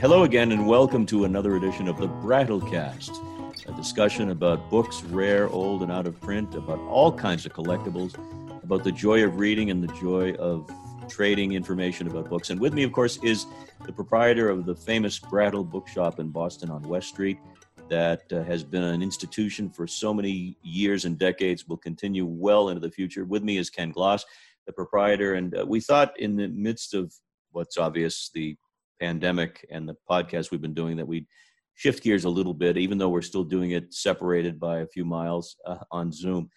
Hello again, and welcome to another edition of the Brattlecast, a discussion about books, rare, old, and out of print, about all kinds of collectibles, about the joy of reading and the joy of trading information about books. And with me, of course, is the proprietor of the famous Brattle Bookshop in Boston on West Street, that uh, has been an institution for so many years and decades, will continue well into the future. With me is Ken Gloss, the proprietor. And uh, we thought, in the midst of what's obvious, the pandemic and the podcast we've been doing that we shift gears a little bit, even though we're still doing it separated by a few miles uh, on Zoom.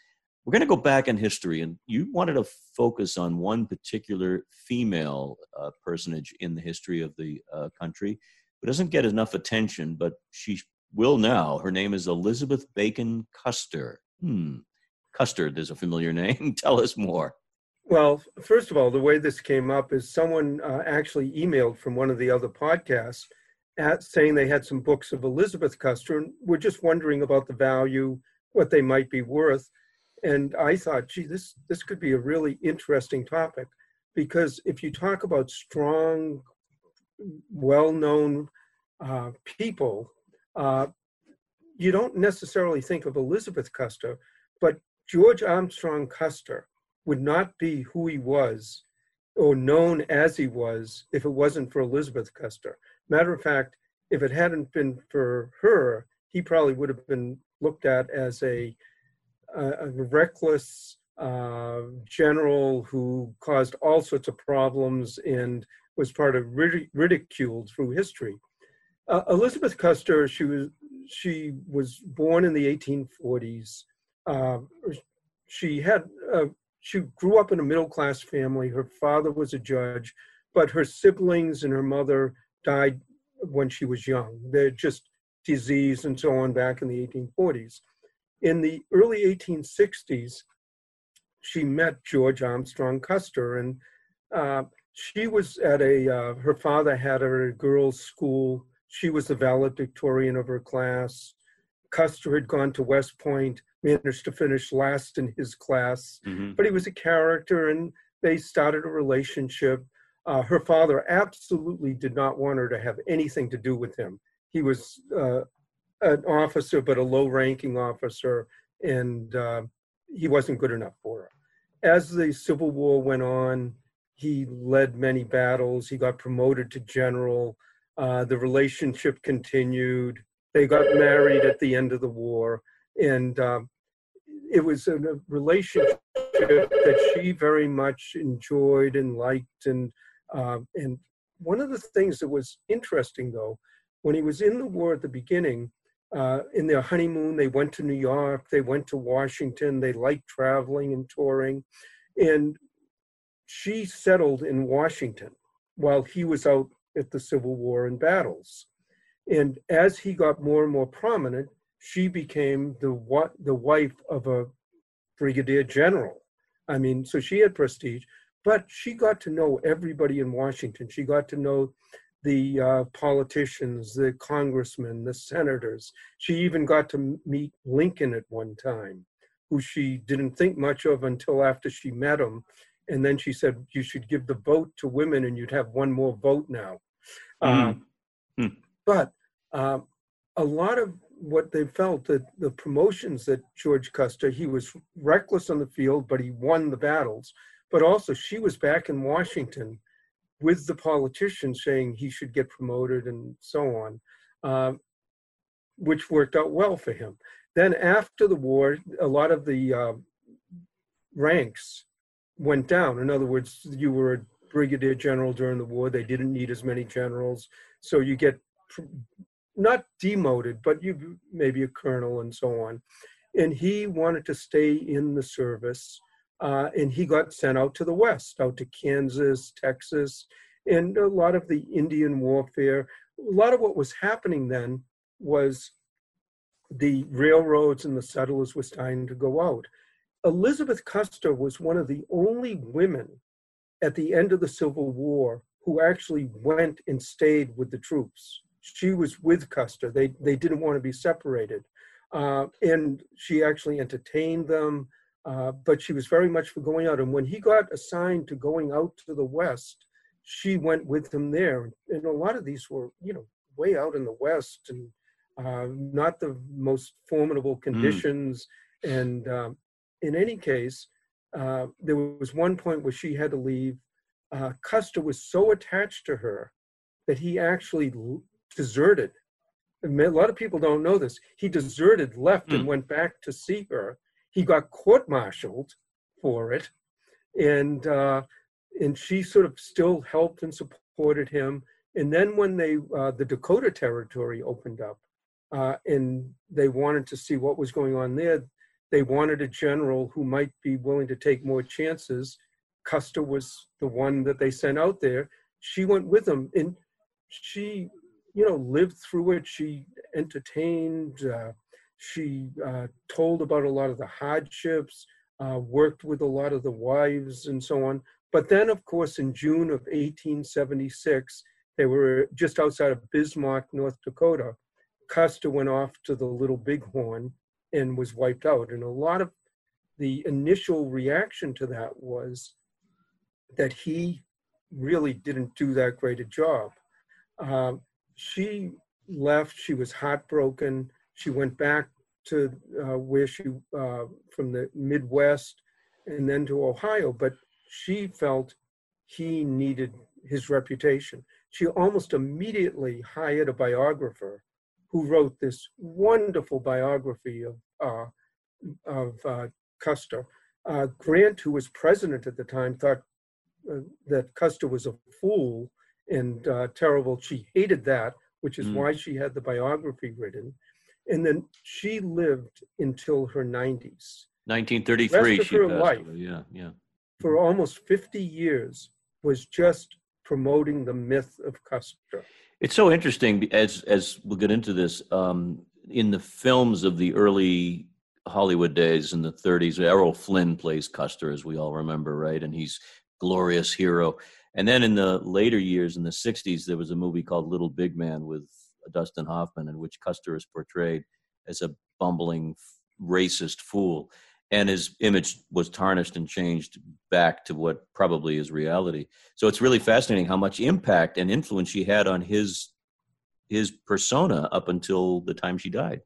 We're going to go back in history, and you wanted to focus on one particular female uh, personage in the history of the uh, country who doesn't get enough attention, but she will now. Her name is Elizabeth Bacon Custer. Hmm. Custard is a familiar name. Tell us more. Well, first of all, the way this came up is someone uh, actually emailed from one of the other podcasts at saying they had some books of Elizabeth Custer and were just wondering about the value, what they might be worth. And I thought, gee, this this could be a really interesting topic because if you talk about strong, well-known uh, people, uh, you don't necessarily think of Elizabeth Custer, but George Armstrong Custer would not be who he was or known as he was if it wasn't for Elizabeth Custer. Matter of fact, if it hadn't been for her, he probably would have been looked at as a, a, a reckless uh, general who caused all sorts of problems and was part of rid- ridiculed through history. Uh, Elizabeth Custer, she was she was born in the 1840s. Uh, she had a she grew up in a middle class family. Her father was a judge, but her siblings and her mother died when she was young. They're just disease and so on back in the 1840s. In the early 1860s, she met George Armstrong Custer, and uh, she was at a, uh, her father had her at a girls' school. She was the valedictorian of her class. Custer had gone to West Point managed to finish last in his class, mm-hmm. but he was a character and they started a relationship. Uh, her father absolutely did not want her to have anything to do with him. He was uh, an officer, but a low ranking officer, and uh, he wasn't good enough for her. As the Civil War went on, he led many battles. He got promoted to general. Uh, the relationship continued. They got married at the end of the war. And um, it was a relationship that she very much enjoyed and liked and uh, and one of the things that was interesting though when he was in the war at the beginning uh, in their honeymoon they went to new york they went to washington they liked traveling and touring and she settled in washington while he was out at the civil war and battles and as he got more and more prominent she became the what the wife of a brigadier general. I mean, so she had prestige, but she got to know everybody in Washington. She got to know the uh, politicians, the congressmen, the senators. She even got to meet Lincoln at one time, who she didn't think much of until after she met him. And then she said, You should give the vote to women and you'd have one more vote now. Mm. Uh, mm. But uh, a lot of what they felt that the promotions that George Custer, he was reckless on the field, but he won the battles. But also, she was back in Washington with the politicians saying he should get promoted and so on, uh, which worked out well for him. Then, after the war, a lot of the uh, ranks went down. In other words, you were a brigadier general during the war, they didn't need as many generals. So you get not demoted, but you maybe a colonel and so on. And he wanted to stay in the service, uh, and he got sent out to the west, out to Kansas, Texas, and a lot of the Indian warfare. A lot of what was happening then was the railroads and the settlers were starting to go out. Elizabeth Custer was one of the only women at the end of the Civil War who actually went and stayed with the troops she was with Custer. They they didn't want to be separated, uh, and she actually entertained them. Uh, but she was very much for going out. And when he got assigned to going out to the west, she went with him there. And a lot of these were, you know, way out in the West and uh, not the most formidable conditions. Mm. And um, in any case, uh, there was one point where she had to leave. Uh, Custer was so attached to her that he actually deserted. A lot of people don't know this. He deserted, left, mm. and went back to see her. He got court-martialed for it, and uh, and she sort of still helped and supported him. And then when they uh, the Dakota Territory opened up, uh, and they wanted to see what was going on there, they wanted a general who might be willing to take more chances. Custer was the one that they sent out there. She went with him, and she, you know, lived through it. She entertained. Uh, she uh, told about a lot of the hardships. Uh, worked with a lot of the wives and so on. But then, of course, in June of 1876, they were just outside of Bismarck, North Dakota. Custer went off to the Little Bighorn and was wiped out. And a lot of the initial reaction to that was that he really didn't do that great a job. Um, she left, she was heartbroken. She went back to uh, where she, uh, from the Midwest and then to Ohio. But she felt he needed his reputation. She almost immediately hired a biographer who wrote this wonderful biography of, uh, of uh, Custer. Uh, Grant, who was president at the time, thought uh, that Custer was a fool and uh, terrible. She hated that, which is mm. why she had the biography written. And then she lived until her 90s. 1933, she passed life, away. Yeah, yeah for almost 50 years was just promoting the myth of Custer. It's so interesting as as we'll get into this. Um, in the films of the early Hollywood days in the 30s, Errol Flynn plays Custer, as we all remember, right? And he's glorious hero. And then in the later years, in the 60s, there was a movie called Little Big Man with Dustin Hoffman, in which Custer is portrayed as a bumbling racist fool and his image was tarnished and changed back to what probably is reality. So it's really fascinating how much impact and influence she had on his his persona up until the time she died.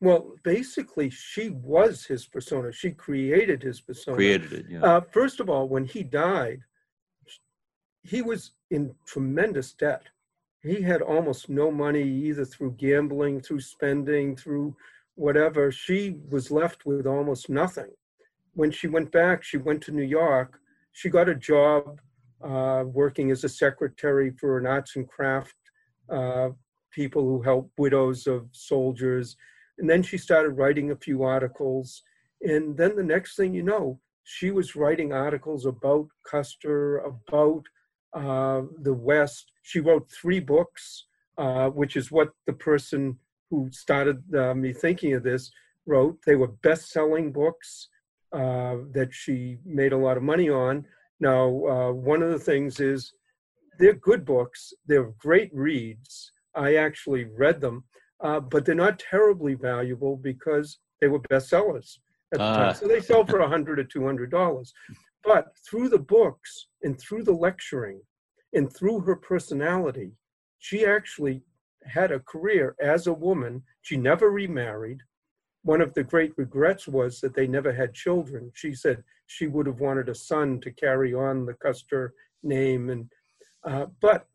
Well, basically, she was his persona. She created his persona. Created it. Yeah. Uh, first of all, when he died, he was in tremendous debt. He had almost no money, either through gambling, through spending, through whatever, she was left with almost nothing. When she went back, she went to New York. She got a job uh, working as a secretary for an arts and craft uh, people who help widows of soldiers. And then she started writing a few articles. And then the next thing you know, she was writing articles about Custer, about uh, the West. She wrote three books, uh, which is what the person who started uh, me thinking of this wrote. They were best-selling books uh, that she made a lot of money on. Now, uh, one of the things is they're good books. They're great reads. I actually read them, uh, but they're not terribly valuable because they were bestsellers at the time. Ah. So they sell for a hundred or two hundred dollars. But through the books and through the lecturing and through her personality, she actually had a career as a woman. She never remarried. One of the great regrets was that they never had children. She said she would have wanted a son to carry on the Custer name. And uh, but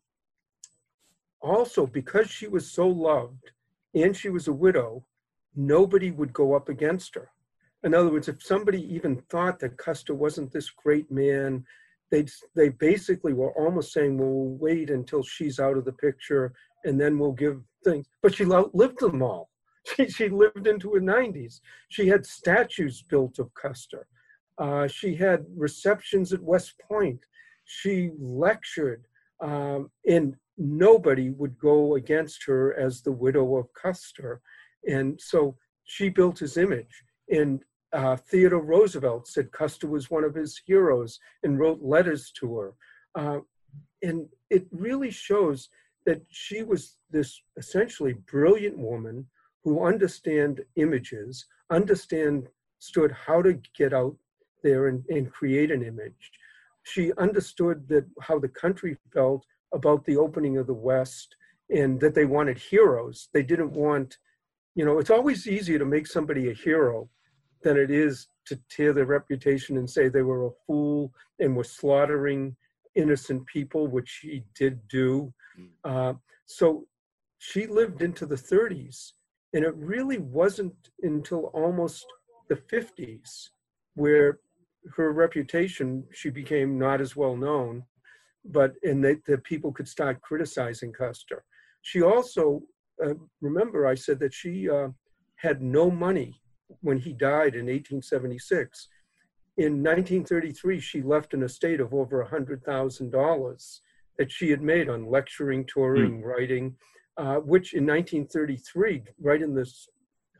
also because she was so loved and she was a widow, nobody would go up against her. In other words, if somebody even thought that Custer wasn't this great man, they they basically were almost saying, "Well, we'll wait until she's out of the picture and then we'll give things. But she lived them all. She, she lived into her 90s. She had statues built of Custer. Uh, she had receptions at West Point. She lectured, um, and nobody would go against her as the widow of Custer. And so she built his image. And uh, Theodore Roosevelt said Custer was one of his heroes and wrote letters to her. Uh, and it really shows that she was this essentially brilliant woman who understand images, understand stood how to get out there and, and create an image. she understood that how the country felt about the opening of the West and that they wanted heroes. They didn't want, you know, it's always easier to make somebody a hero than it is to tear their reputation and say they were a fool and were slaughtering innocent people, which she did do. Mm. Uh, so she lived into the 30s. And it really wasn't until almost the 50s where her reputation, she became not as well known, but and that, the people could start criticizing Custer. She also, uh, remember, I said that she uh, had no money when he died in 1876. In 1933, she left an estate of over $100,000 that she had made on lecturing, touring, mm. writing, uh, which in 1933, right in the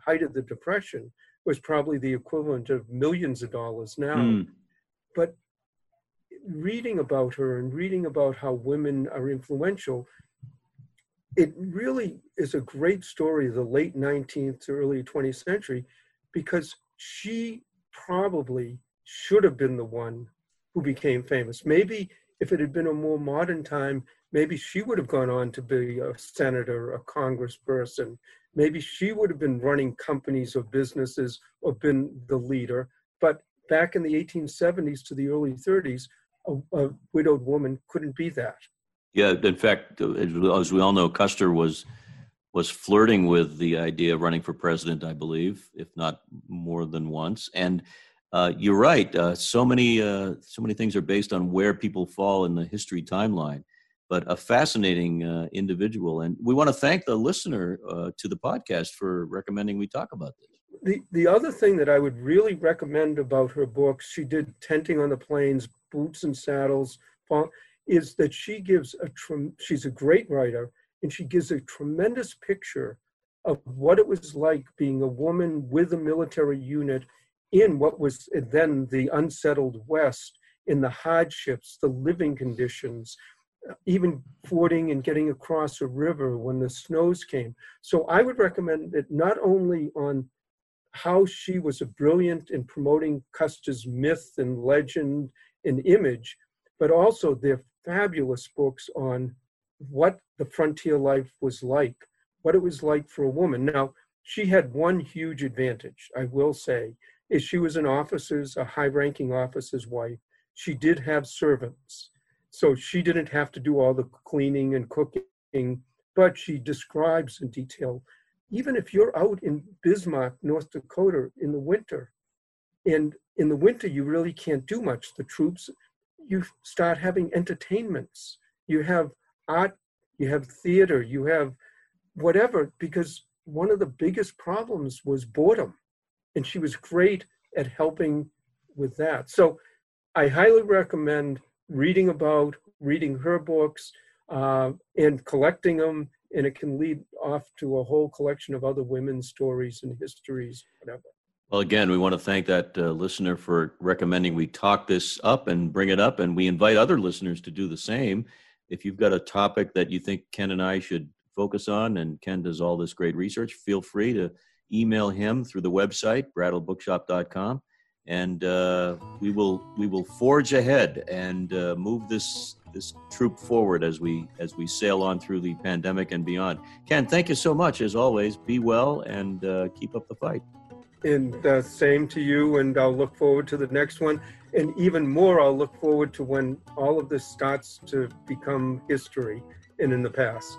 height of the Depression, was probably the equivalent of millions of dollars now. Mm. But reading about her and reading about how women are influential, it really is a great story of the late 19th to early 20th century because she probably should have been the one who became famous. Maybe if it had been a more modern time, maybe she would have gone on to be a senator, a congressperson. Maybe she would have been running companies or businesses or been the leader. But back in the 1870s to the early 30s, a, a widowed woman couldn't be that. Yeah, in fact, as we all know, Custer was was flirting with the idea of running for president, I believe, if not more than once. And uh, you're right. Uh, so many uh, so many things are based on where people fall in the history timeline. But a fascinating uh, individual, and we want to thank the listener uh, to the podcast for recommending we talk about this. The the other thing that I would really recommend about her books, she did Tenting on the Plains, Boots and Saddles, is that she gives a she's a great writer and she gives a tremendous picture of what it was like being a woman with a military unit in what was then the unsettled West, in the hardships, the living conditions, even fording and getting across a river when the snows came. So I would recommend it not only on how she was a brilliant in promoting Custer's myth and legend and image, but also their fabulous books on what the frontier life was like, what it was like for a woman. Now, she had one huge advantage, I will say, is she was an officer's, a high-ranking officer's wife. She did have servants, so she didn't have to do all the cleaning and cooking, but she describes in detail, even if you're out in Bismarck, North Dakota in the winter, and in the winter you really can't do much. The troops, you start having entertainments. You have art, you have theater, you have whatever, because one of the biggest problems was boredom. And she was great at helping with that. So I highly recommend reading about, reading her books, uh, and collecting them. And it can lead off to a whole collection of other women's stories and histories, whatever. Well, again, we want to thank that uh, listener for recommending we talk this up and bring it up, and we invite other listeners to do the same if you've got a topic that you think Ken and I should focus on, and Ken does all this great research, feel free to email him through the website brattlebookshop.com, and uh, we will we will forge ahead and uh, move this this troop forward as we as we sail on through the pandemic and beyond. Ken, thank you so much as always. Be well and uh, keep up the fight. And uh, same to you, and I'll look forward to the next one. And even more, I'll look forward to when all of this starts to become history and in the past.